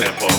tempo.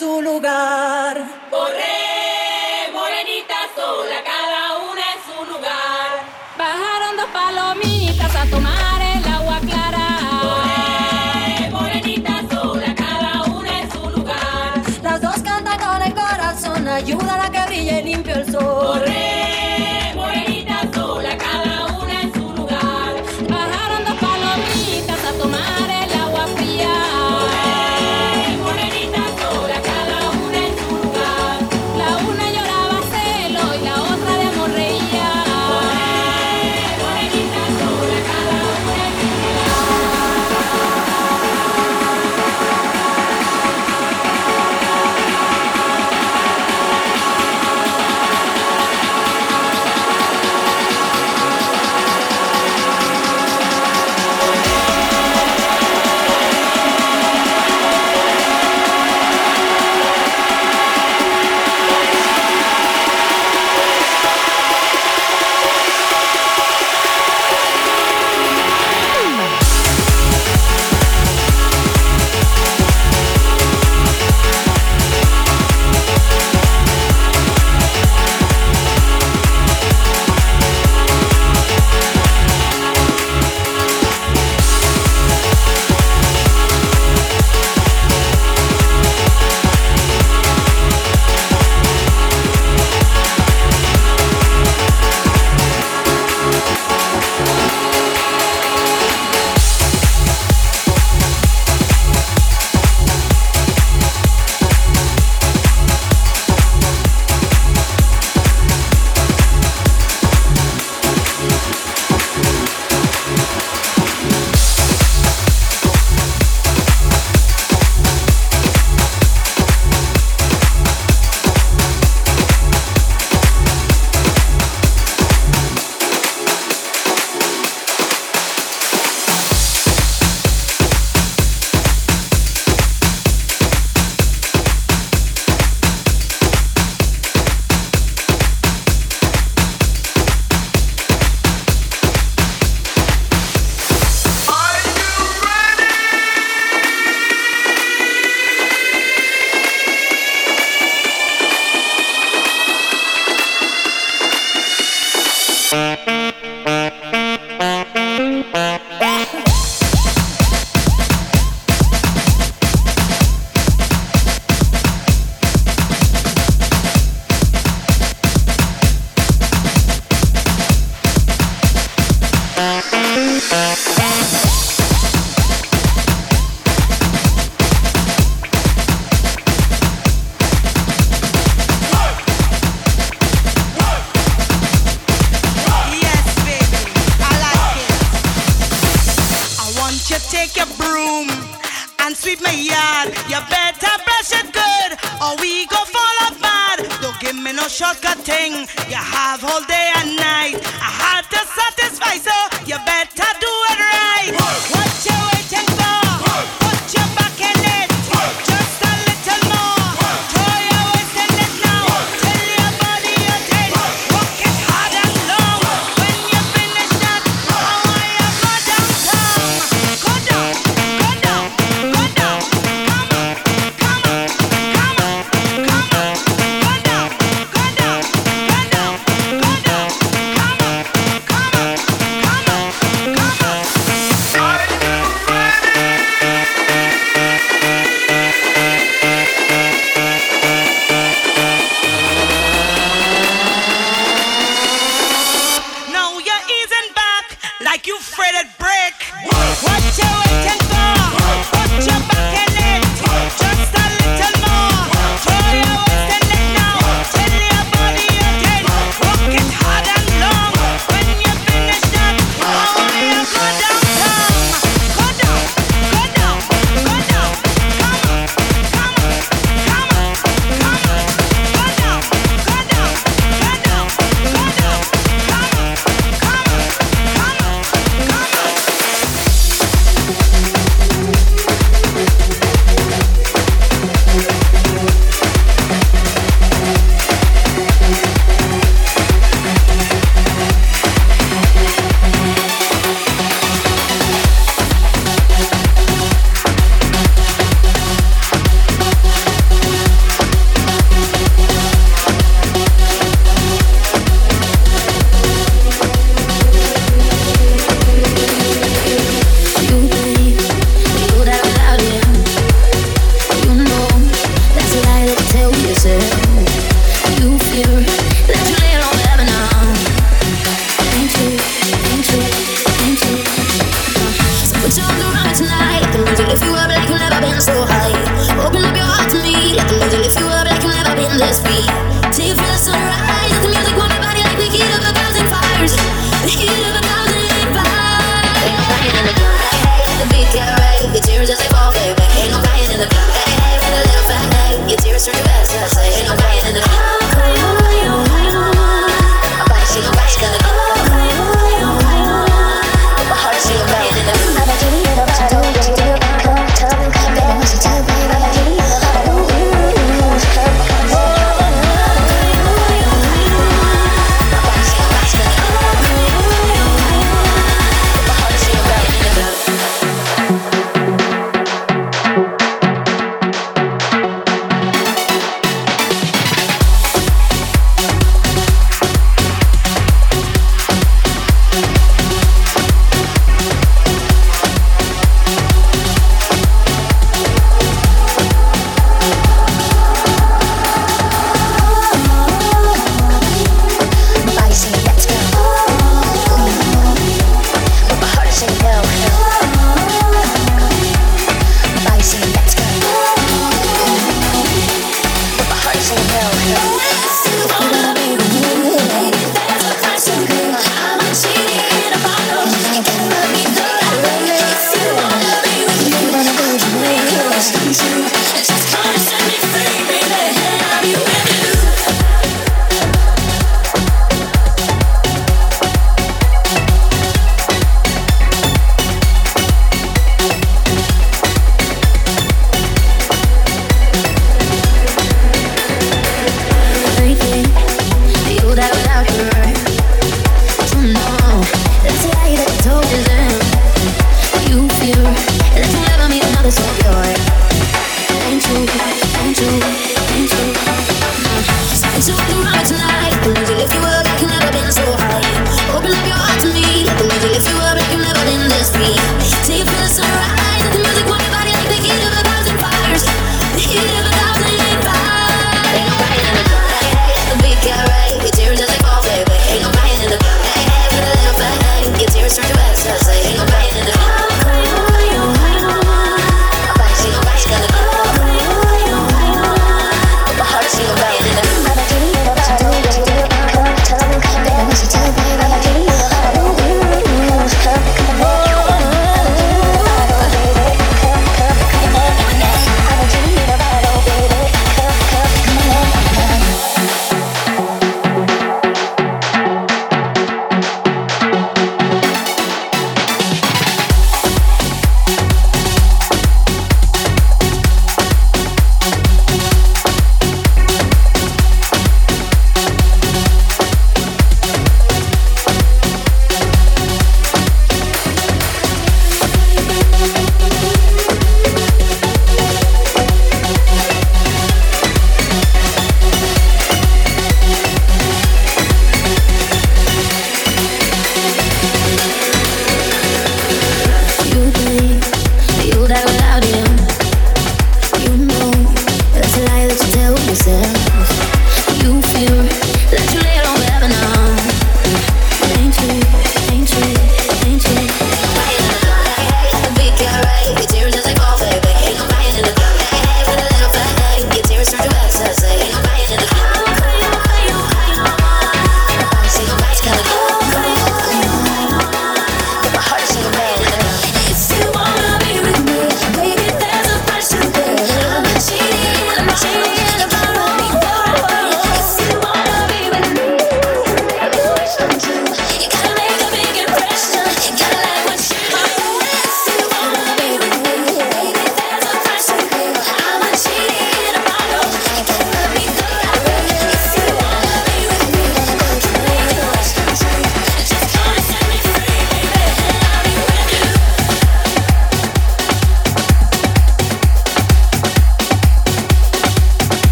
su lugar.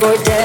go down.